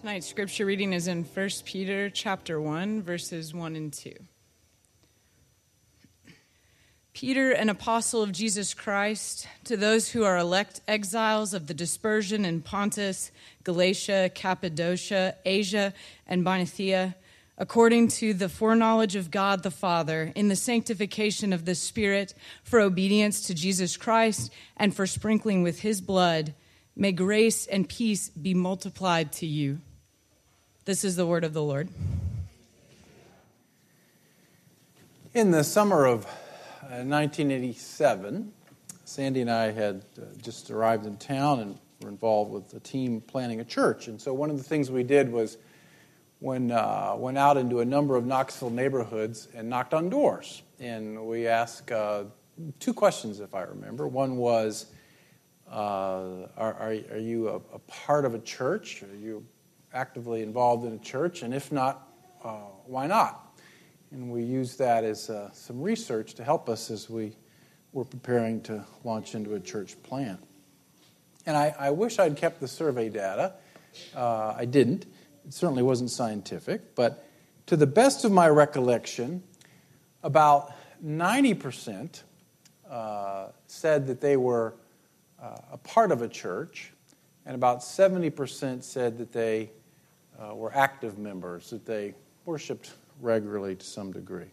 Tonight's scripture reading is in 1 Peter chapter 1 verses 1 and 2. Peter, an apostle of Jesus Christ, to those who are elect exiles of the dispersion in Pontus, Galatia, Cappadocia, Asia, and Bithynia, according to the foreknowledge of God the Father, in the sanctification of the Spirit, for obedience to Jesus Christ, and for sprinkling with his blood, may grace and peace be multiplied to you. This is the word of the Lord. In the summer of 1987, uh, Sandy and I had uh, just arrived in town and were involved with a team planning a church. And so one of the things we did was when uh, went out into a number of Knoxville neighborhoods and knocked on doors. And we asked uh, two questions, if I remember. One was, uh, are, are, are, you a, a, part of a church? Are you actively involved in a church? And if not, uh, why not? And we use that as uh, some research to help us as we were preparing to launch into a church plan. And I, I wish I'd kept the survey data. Uh, I didn't. It certainly wasn't scientific, but to the best of my recollection, about 90% uh, said that they were uh, a part of a church, and about 70% said that they uh, were active members, that they worshiped regularly to some degree.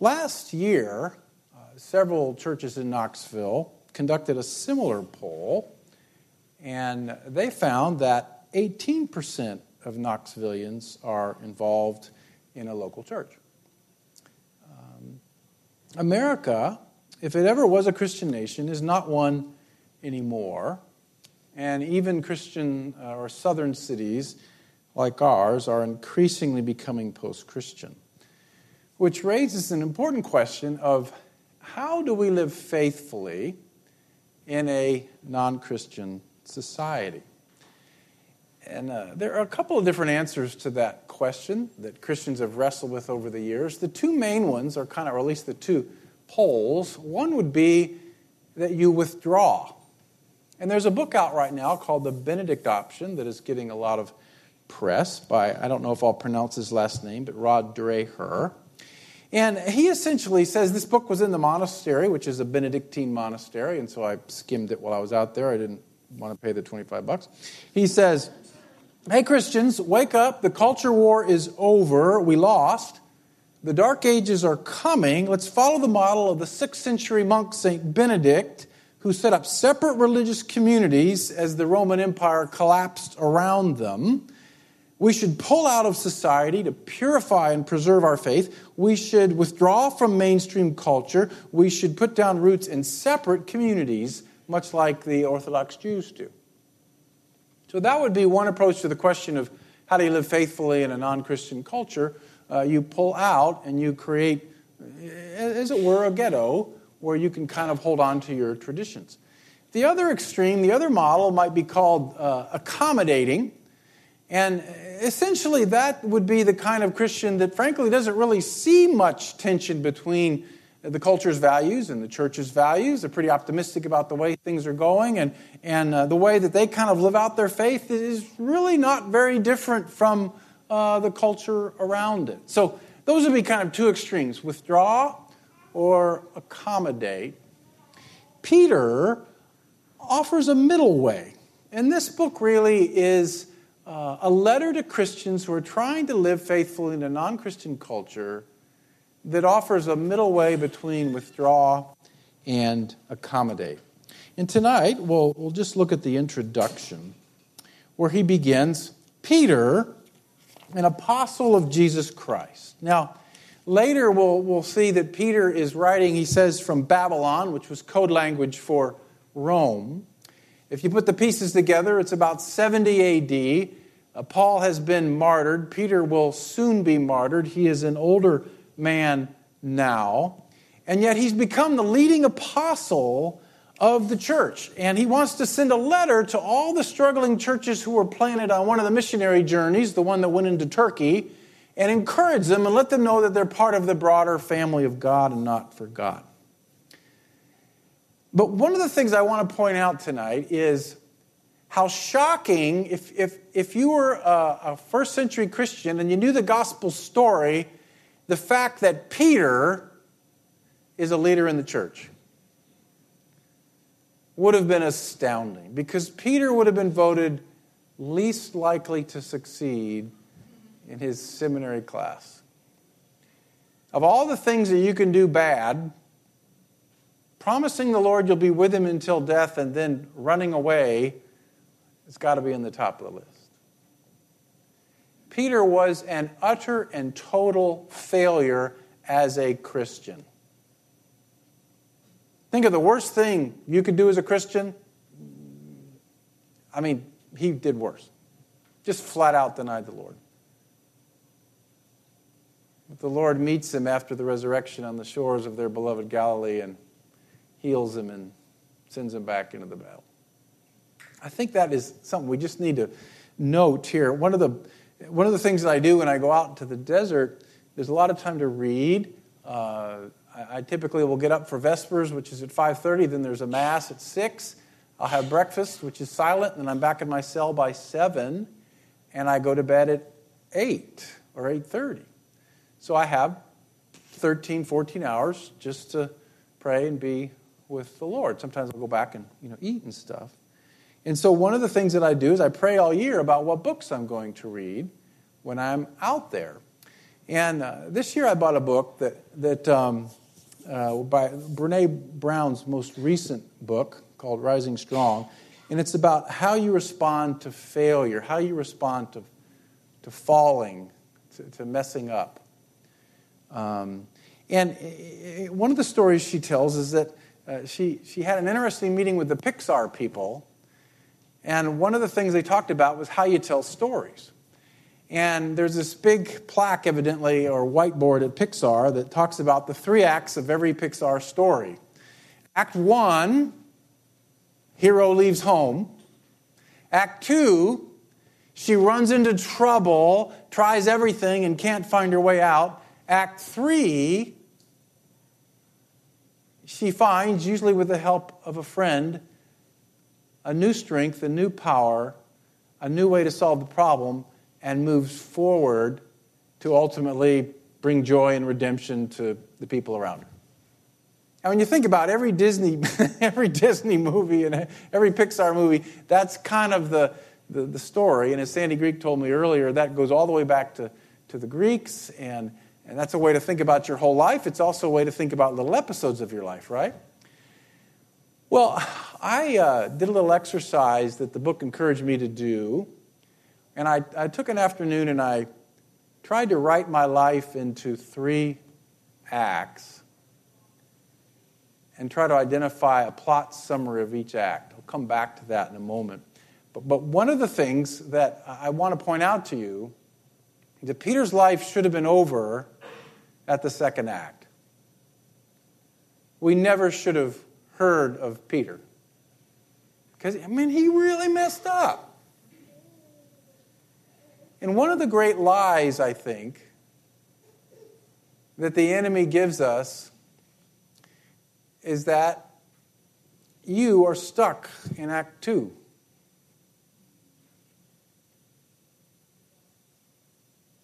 Last year, uh, several churches in Knoxville conducted a similar poll, and they found that 18% of Knoxvillians are involved in a local church. Um, America, if it ever was a Christian nation, is not one anymore. And even Christian uh, or southern cities like ours are increasingly becoming post Christian, which raises an important question of how do we live faithfully in a non Christian society? And uh, there are a couple of different answers to that question that Christians have wrestled with over the years. The two main ones are kind of, or at least the two poles. One would be that you withdraw. And there's a book out right now called The Benedict Option that is getting a lot of press by, I don't know if I'll pronounce his last name, but Rod Dreher. And he essentially says this book was in the monastery, which is a Benedictine monastery, and so I skimmed it while I was out there. I didn't want to pay the 25 bucks. He says, Hey, Christians, wake up. The culture war is over. We lost. The dark ages are coming. Let's follow the model of the 6th century monk St. Benedict, who set up separate religious communities as the Roman Empire collapsed around them. We should pull out of society to purify and preserve our faith. We should withdraw from mainstream culture. We should put down roots in separate communities, much like the Orthodox Jews do. So, that would be one approach to the question of how do you live faithfully in a non Christian culture. Uh, you pull out and you create, as it were, a ghetto where you can kind of hold on to your traditions. The other extreme, the other model might be called uh, accommodating. And essentially, that would be the kind of Christian that, frankly, doesn't really see much tension between the culture's values and the church's values. They're pretty optimistic about the way things are going, and, and uh, the way that they kind of live out their faith is really not very different from uh, the culture around it. So, those would be kind of two extremes withdraw or accommodate. Peter offers a middle way. And this book really is uh, a letter to Christians who are trying to live faithfully in a non Christian culture that offers a middle way between withdraw and accommodate. And tonight, we'll, we'll just look at the introduction where he begins Peter, an apostle of Jesus Christ. Now, later we'll, we'll see that Peter is writing, he says, from Babylon, which was code language for Rome. If you put the pieces together, it's about 70 AD. Uh, Paul has been martyred. Peter will soon be martyred. He is an older man now. And yet he's become the leading apostle of the church. And he wants to send a letter to all the struggling churches who were planted on one of the missionary journeys, the one that went into Turkey, and encourage them and let them know that they're part of the broader family of God and not forgotten. But one of the things I want to point out tonight is how shocking, if, if, if you were a, a first century Christian and you knew the gospel story, the fact that Peter is a leader in the church would have been astounding because Peter would have been voted least likely to succeed in his seminary class. Of all the things that you can do bad, promising the Lord you'll be with him until death and then running away, it's got to be in the top of the list. Peter was an utter and total failure as a Christian. Think of the worst thing you could do as a Christian. I mean, he did worse. Just flat out denied the Lord. But the Lord meets him after the resurrection on the shores of their beloved Galilee and heals him and sends him back into the battle. I think that is something we just need to note here. One of the, one of the things that I do when I go out into the desert, there's a lot of time to read. Uh, I, I typically will get up for Vespers, which is at 5.30. Then there's a Mass at 6. I'll have breakfast, which is silent. And then I'm back in my cell by 7. And I go to bed at 8 or 8.30. So I have 13, 14 hours just to pray and be with the Lord. Sometimes I'll go back and you know, eat and stuff. And so one of the things that I do is I pray all year about what books I'm going to read when I'm out there. And uh, this year I bought a book that, that um, uh, by Brene Brown's most recent book called Rising Strong. And it's about how you respond to failure, how you respond to, to falling, to, to messing up. Um, and one of the stories she tells is that uh, she, she had an interesting meeting with the Pixar people. And one of the things they talked about was how you tell stories. And there's this big plaque, evidently, or whiteboard at Pixar that talks about the three acts of every Pixar story. Act one, hero leaves home. Act two, she runs into trouble, tries everything, and can't find her way out. Act three, she finds, usually with the help of a friend, a new strength, a new power, a new way to solve the problem and moves forward to ultimately bring joy and redemption to the people around her. And when you think about every Disney, every Disney movie and every Pixar movie, that's kind of the, the, the, story. And as Sandy Greek told me earlier, that goes all the way back to, to the Greeks. And, and that's a way to think about your whole life. It's also a way to think about little episodes of your life, right? Well, I uh, did a little exercise that the book encouraged me to do and I, I took an afternoon and I tried to write my life into three acts and try to identify a plot summary of each act. I'll come back to that in a moment. But, but one of the things that I want to point out to you that Peter's life should have been over at the second act. We never should have heard of Peter. Because, I mean, he really messed up. And one of the great lies, I think, that the enemy gives us is that you are stuck in Act 2.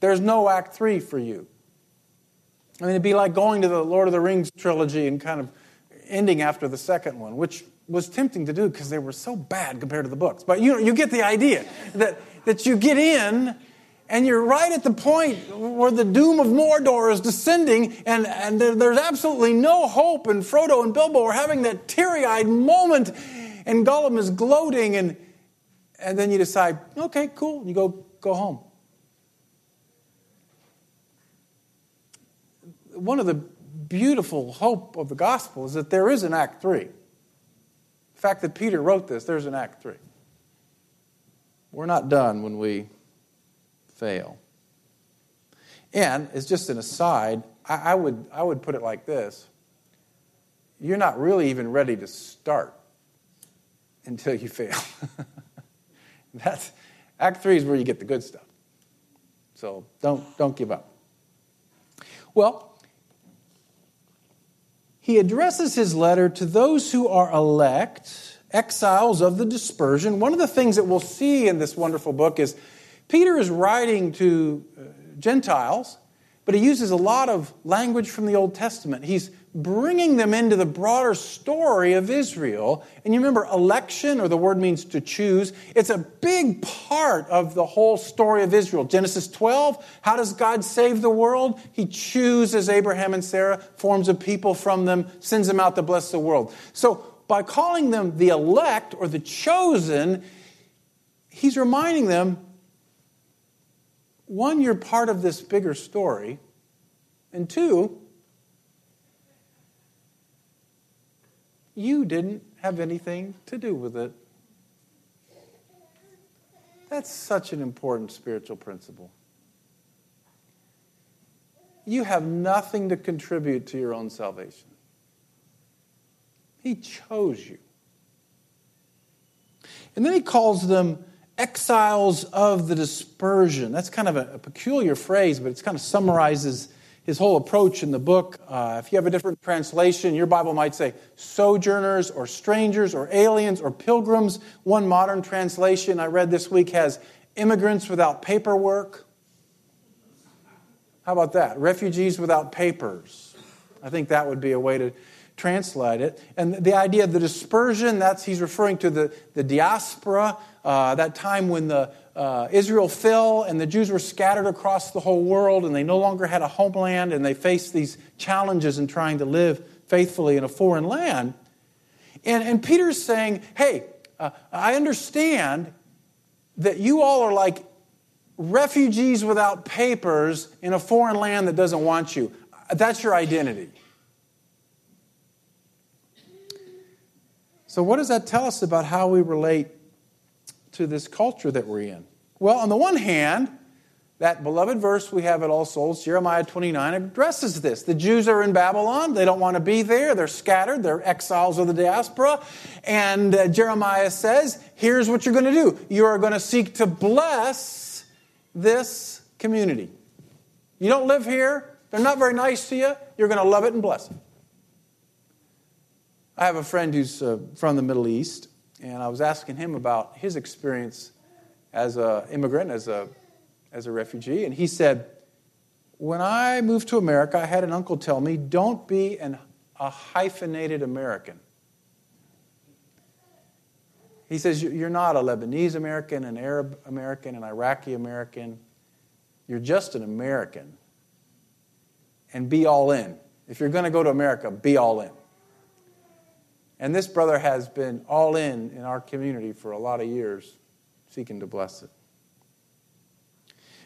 There's no Act 3 for you. I mean, it'd be like going to the Lord of the Rings trilogy and kind of ending after the second one, which was tempting to do because they were so bad compared to the books. But you, you get the idea that, that you get in and you're right at the point where the doom of Mordor is descending, and, and there's absolutely no hope. And Frodo and Bilbo are having that teary eyed moment, and Gollum is gloating, and, and then you decide, okay, cool, you go, go home. One of the beautiful hope of the gospel is that there is an Act 3. The fact that Peter wrote this, there's an Act 3. We're not done when we fail. And as just an aside, I, I, would, I would put it like this you're not really even ready to start until you fail. That's, Act three is where you get the good stuff. So don't, don't give up. Well, he addresses his letter to those who are elect exiles of the dispersion. One of the things that we'll see in this wonderful book is Peter is writing to uh, Gentiles, but he uses a lot of language from the Old Testament. He's bringing them into the broader story of Israel. And you remember, election, or the word means to choose, it's a big part of the whole story of Israel. Genesis 12, how does God save the world? He chooses Abraham and Sarah, forms a people from them, sends them out to bless the world. So, by calling them the elect or the chosen, he's reminding them one, you're part of this bigger story, and two, you didn't have anything to do with it. That's such an important spiritual principle. You have nothing to contribute to your own salvation. He chose you. And then he calls them exiles of the dispersion. That's kind of a, a peculiar phrase, but it kind of summarizes his whole approach in the book. Uh, if you have a different translation, your Bible might say sojourners or strangers or aliens or pilgrims. One modern translation I read this week has immigrants without paperwork. How about that? Refugees without papers. I think that would be a way to translate it. And the idea of the dispersion, that's he's referring to the, the diaspora, uh, that time when the uh, Israel fell and the Jews were scattered across the whole world and they no longer had a homeland and they faced these challenges in trying to live faithfully in a foreign land. And, and Peter's saying, hey, uh, I understand that you all are like refugees without papers in a foreign land that doesn't want you. That's your identity. So, what does that tell us about how we relate to this culture that we're in? Well, on the one hand, that beloved verse we have at All Souls, Jeremiah 29, addresses this. The Jews are in Babylon. They don't want to be there. They're scattered. They're exiles of the diaspora. And uh, Jeremiah says, here's what you're going to do you are going to seek to bless this community. You don't live here. They're not very nice to you. You're going to love it and bless it. I have a friend who's uh, from the Middle East, and I was asking him about his experience as an immigrant, as a, as a refugee, and he said, When I moved to America, I had an uncle tell me, don't be an, a hyphenated American. He says, You're not a Lebanese American, an Arab American, an Iraqi American. You're just an American. And be all in. If you're going to go to America, be all in. And this brother has been all in in our community for a lot of years, seeking to bless it.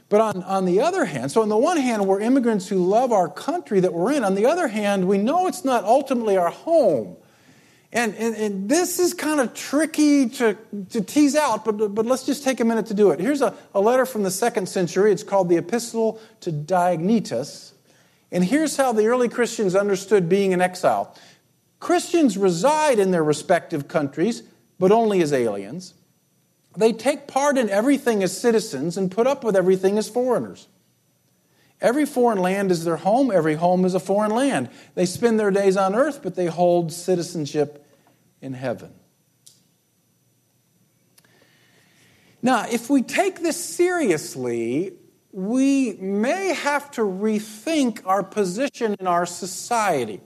But on, on the other hand, so on the one hand, we're immigrants who love our country that we're in. On the other hand, we know it's not ultimately our home. And, and, and this is kind of tricky to, to tease out, but, but let's just take a minute to do it. Here's a, a letter from the second century. It's called the Epistle to Diognetus. And here's how the early Christians understood being in exile. Christians reside in their respective countries, but only as aliens. They take part in everything as citizens and put up with everything as foreigners. Every foreign land is their home, every home is a foreign land. They spend their days on earth, but they hold citizenship in heaven. Now, if we take this seriously, we may have to rethink our position in our society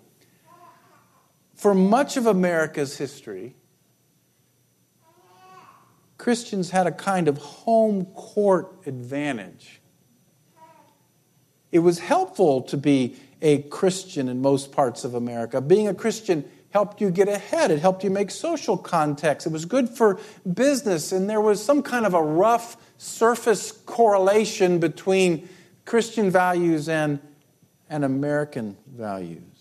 for much of America's history, Christians had a kind of home court advantage. It was helpful to be a Christian in most parts of America. Being a Christian helped you get ahead, it helped you make social contacts, it was good for business, and there was some kind of a rough surface correlation between Christian values and, and American values.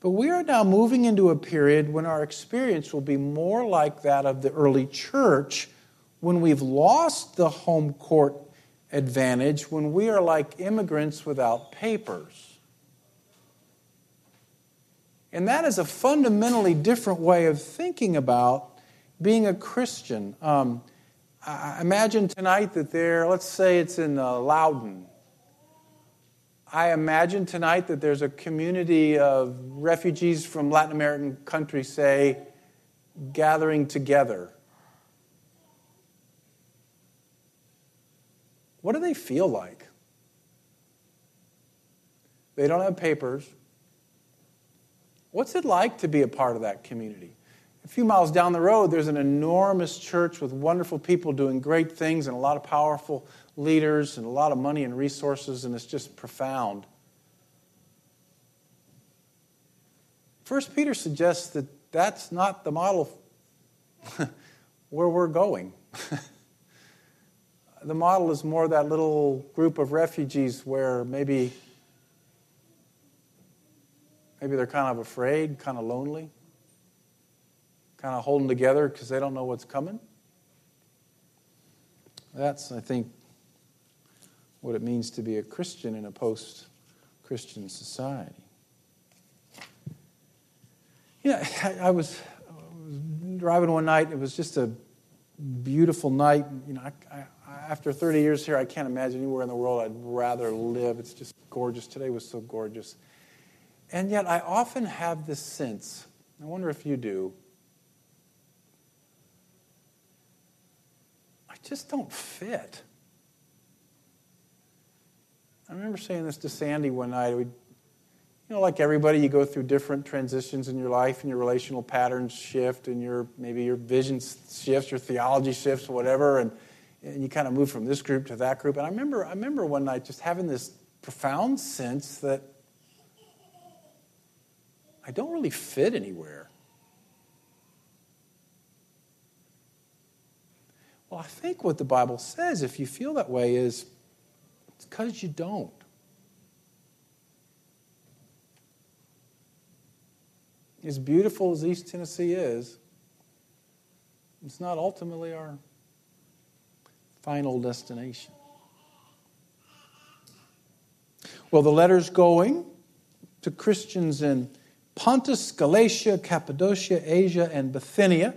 But we are now moving into a period when our experience will be more like that of the early church when we've lost the home court advantage, when we are like immigrants without papers. And that is a fundamentally different way of thinking about being a Christian. Um, imagine tonight that there, let's say it's in uh, Loudon. I imagine tonight that there's a community of refugees from Latin American countries, say, gathering together. What do they feel like? They don't have papers. What's it like to be a part of that community? A few miles down the road, there's an enormous church with wonderful people doing great things and a lot of powerful leaders and a lot of money and resources, and it's just profound. First Peter suggests that that's not the model where we're going. the model is more that little group of refugees where maybe maybe they're kind of afraid, kind of lonely kind of holding together because they don't know what's coming. That's, I think, what it means to be a Christian in a post Christian society. You know, I, I, was, I, was, driving one night, it was just a beautiful night. You know, I, after 30 years here, I can't imagine anywhere in the world I'd rather live. It's just gorgeous. Today was so gorgeous. And yet, I often have this sense, I wonder if you do, I just don't fit. I remember saying this to Sandy one night. We, you know, like everybody, you go through different transitions in your life, and your relational patterns shift, and your maybe your vision shifts, your theology shifts, whatever, and, and you kind of move from this group to that group. And I remember, I remember one night just having this profound sense that I don't really fit anywhere. Well, I think what the Bible says, if you feel that way, is it's because you don't. As beautiful as East Tennessee is, it's not ultimately our final destination. Well, the letter's going to Christians in Pontus, Galatia, Cappadocia, Asia, and Bithynia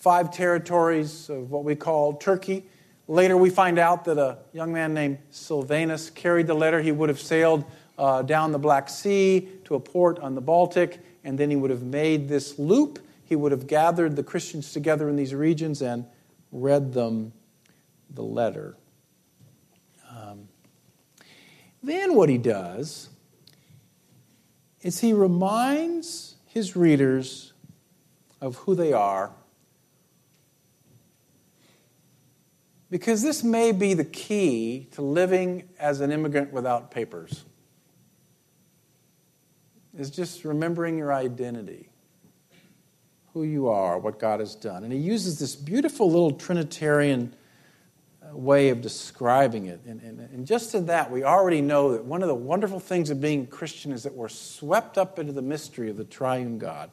five territories of what we call Turkey. Later, we find out that a young man named Silvanus carried the letter. He would have sailed uh, down the Black Sea to a port on the Baltic, and then he would have made this loop. He would have gathered the Christians together in these regions and read them the letter. Um, then, what he does is he reminds his readers of who they are Because this may be the key to living as an immigrant without papers. Is just remembering your identity, who you are, what God has done. And he uses this beautiful little Trinitarian uh, way of describing it. And, and, and, just in that, we already know that one of the wonderful things of being Christian is that we're swept up into the mystery of the triune God.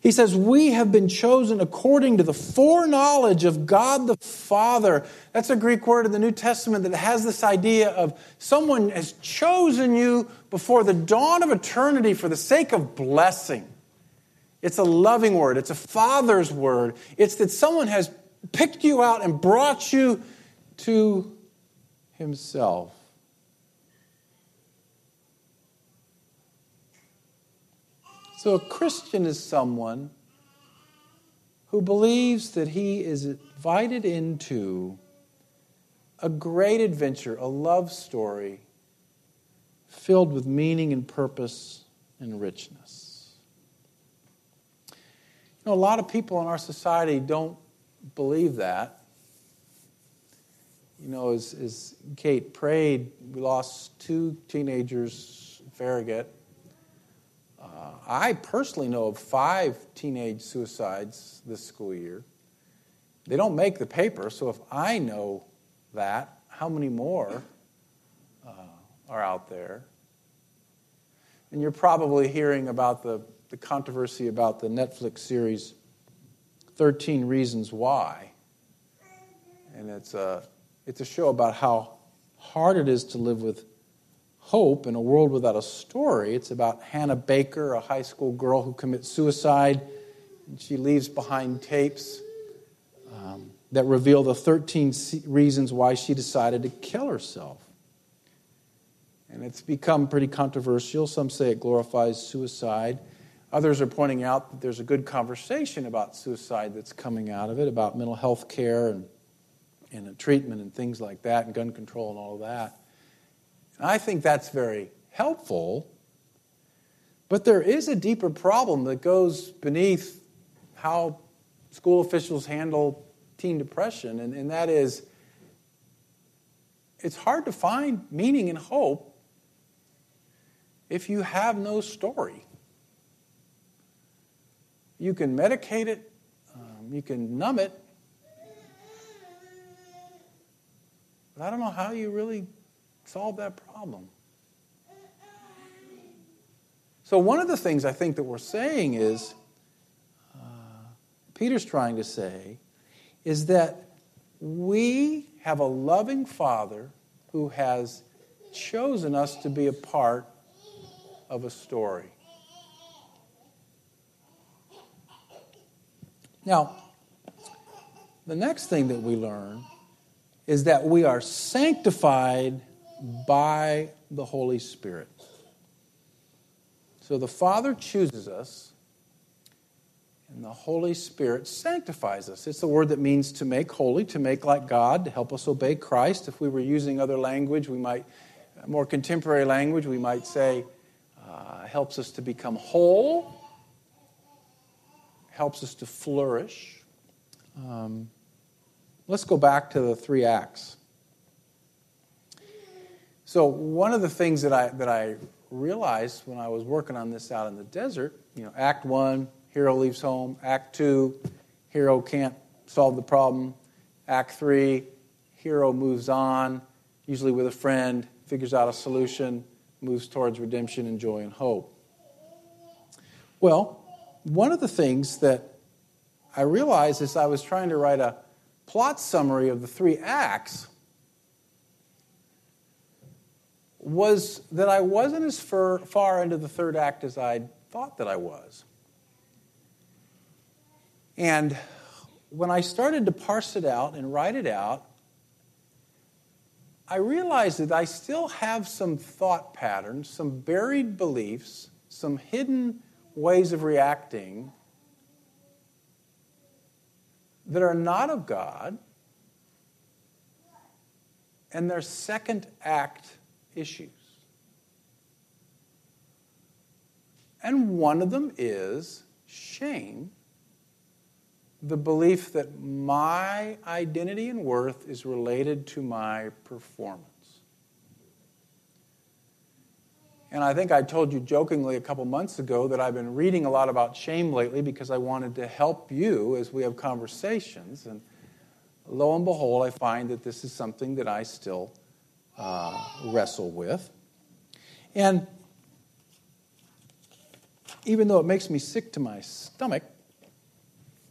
He says, We have been chosen according to the foreknowledge of God the Father. That's a Greek word in the New Testament that has this idea of someone has chosen you before the dawn of eternity for the sake of blessing. It's a loving word, it's a father's word. It's that someone has picked you out and brought you to himself. So, a Christian is someone who believes that he is invited into a great adventure, a love story filled with meaning and purpose and richness. You know, a lot of people in our society don't believe that. You know, as, as Kate prayed, we lost two teenagers, Farragut, uh, I personally know of five teenage suicides this school year. They don't make the paper, so if I know that, how many more uh, are out there? And you're probably hearing about the, the controversy about the Netflix series 13 Reasons Why. And it's a, it's a show about how hard it is to live with hope in a world without a story. It's about Hannah Baker, a high school girl who commits suicide, and she leaves behind tapes um, that reveal the 13 reasons why she decided to kill herself. And it's become pretty controversial. Some say it glorifies suicide. Others are pointing out that there's a good conversation about suicide that's coming out of it, about mental health care and, and treatment and things like that, and gun control and all of that. I think that's very helpful. But there is a deeper problem that goes beneath how school officials handle teen depression, and, and that is it's hard to find meaning and hope if you have no story. You can medicate it, um, you can numb it, but I don't know how you really solve that problem. So, one of the things I think that we're saying is, uh, Peter's trying to say, is that we have a loving Father who has chosen us to be a part of a story. Now, the next thing that we learn is that we are sanctified by the Holy Spirit. So the Father chooses us, and the Holy Spirit sanctifies us. It's the word that means to make holy, to make like God, to help us obey Christ. If we were using other language, we might, more contemporary language, we might say, uh, helps us to become whole, helps us to flourish. Um, let's go back to the three acts. So one of the things that I that I realized when I was working on this out in the desert, you know, Act One, hero leaves home. Act Two, hero can't solve the problem. Act Three, hero moves on, usually with a friend, figures out a solution moves towards redemption and joy and hope. Well, one of the things that I realized as I was trying to write a plot summary of the three acts was that I wasn't as far, far into the third act as I thought that I was. And when I started to parse it out and write it out, I realized that I still have some thought patterns, some buried beliefs, some hidden ways of reacting that are not of God, and they're second act issues. And one of them is shame the belief that my identity and worth is related to my performance. And I think I told you jokingly a couple months ago that I've been reading a lot about shame lately because I wanted to help you as we have conversations. And lo and behold, I find that this is something that I still uh, wrestle with. And even though it makes me sick to my stomach,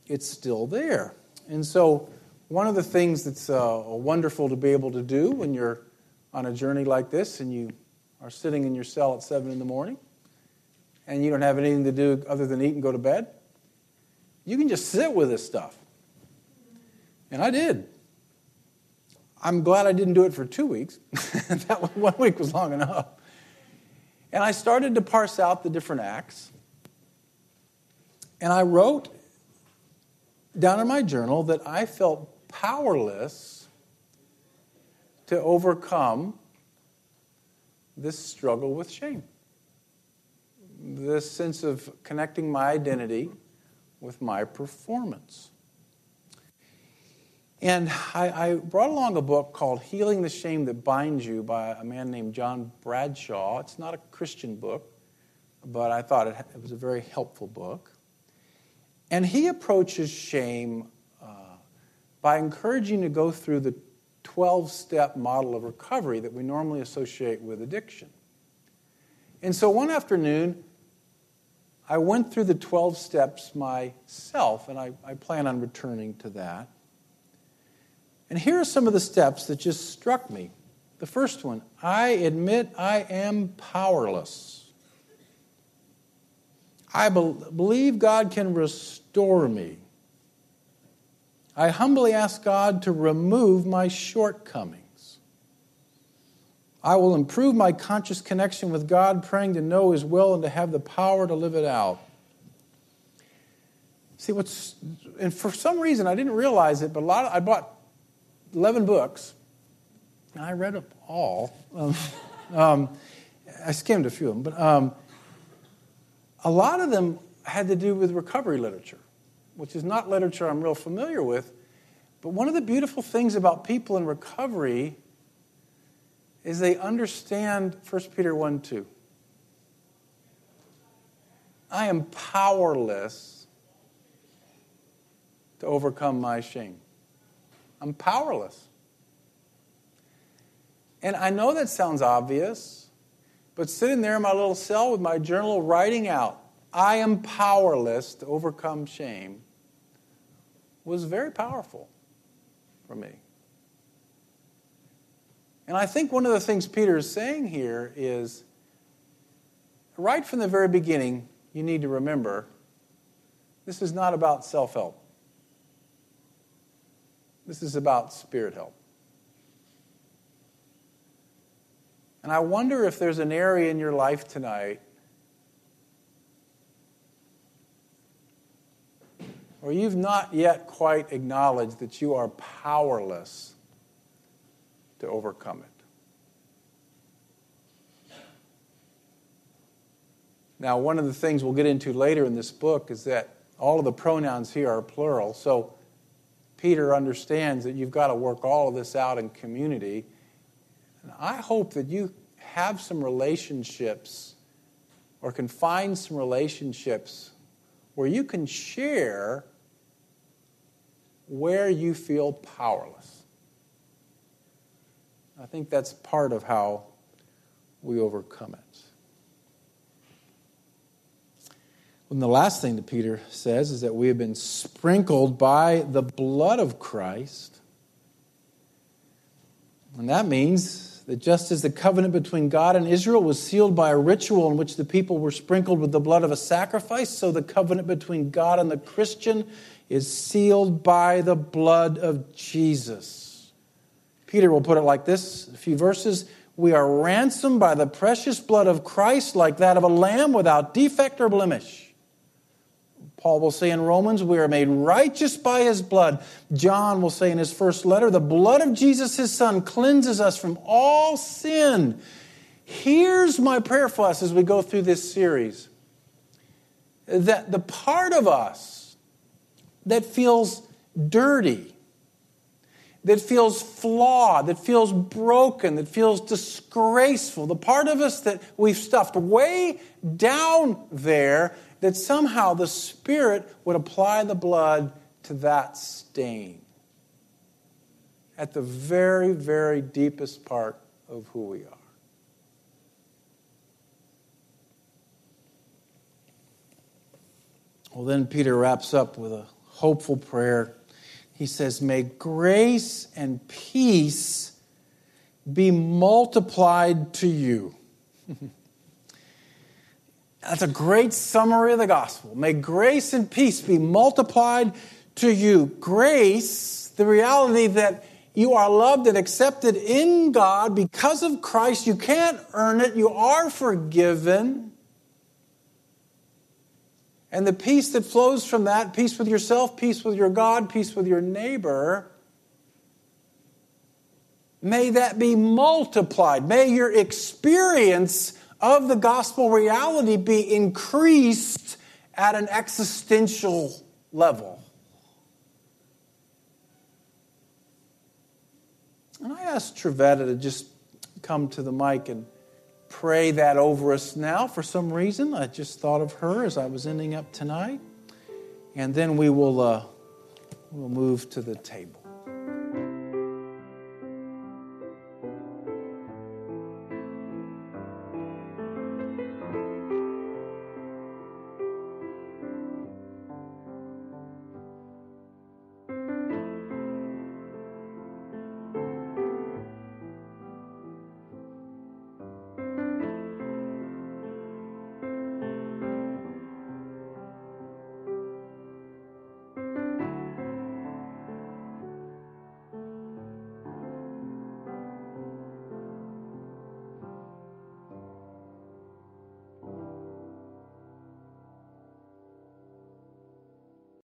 it's still there. And so, one of the things that's uh, wonderful to be able to do when you're on a journey like this and you are sitting in your cell at 7 in the morning and you don't have anything to do other than eat and go to bed, you can just sit with this stuff. And I did. I'm glad I didn't do it for two weeks. that one week was long enough. And I started to parse out the different acts. And I wrote down in my journal that I felt powerless to overcome this struggle with shame. This sense of connecting my identity with my performance. And I, I, brought along a book called Healing the Shame That Binds You by a man named John Bradshaw. It's not a Christian book, but I thought it, it was a very helpful book. And he approaches shame uh, by encouraging to go through the 12 step model of recovery that we normally associate with addiction. And so one afternoon, I went through the 12 steps myself, and I, I plan on returning to that. And here are some of the steps that just struck me. The first one I admit I am powerless. I be- believe God can restore me. I humbly ask God to remove my shortcomings. I will improve my conscious connection with God, praying to know His will and to have the power to live it out. See, what's, and for some reason, I didn't realize it, but a lot of, I bought 11 books, and I read them all. Um, um, I skimmed a few of them, but um, a lot of them had to do with recovery literature, which is not literature I'm real familiar with. But one of the beautiful things about people in recovery is they understand 1 Peter 1 2. I am powerless to overcome my shame. I'm powerless. And I know that sounds obvious, but sitting there in my little cell with my journal writing out, I am powerless to overcome shame, was very powerful for me. And I think one of the things Peter is saying here is right from the very beginning, you need to remember this is not about self help, this is about spirit help. And I wonder if there's an area in your life tonight where you've not yet quite acknowledged that you are powerless to overcome it. Now, one of the things we'll get into later in this book is that all of the pronouns here are plural. So Peter understands that you've got to work all of this out in community. And I hope that you have some relationships or can find some relationships where you can share where you feel powerless. I think that's part of how we overcome it. And the last thing that Peter says is that we have been sprinkled by the blood of Christ. And that means that just as the covenant between God and Israel was sealed by a ritual in which the people were sprinkled with the blood of a sacrifice, so the covenant between God and the Christian is sealed by the blood of Jesus. Peter will put it like this a few verses. We are ransomed by the precious blood of Christ, like that of a lamb without defect or blemish. Paul will say in Romans, we are made righteous by his blood. John will say in his first letter, the blood of Jesus, his son, cleanses us from all sin. Here's my prayer for us as we go through this series that the part of us that feels dirty, that feels flawed, that feels broken, that feels disgraceful, the part of us that we've stuffed way down there, that somehow the Spirit would apply the blood to that stain at the very, very deepest part of who we are. Well, then Peter wraps up with a hopeful prayer he says, May grace and peace be multiplied to you. That's a great summary of the gospel. May grace and peace be multiplied to you. Grace, the reality that you are loved and accepted in God because of Christ. You can't earn it, you are forgiven. And the peace that flows from that peace with yourself, peace with your God, peace with your neighbor may that be multiplied. May your experience of the gospel reality be increased at an existential level. And I asked Trevetta to just come to the mic and pray that over us now for some reason. I just thought of her as I was ending up tonight. And then we will uh, we'll move to the table.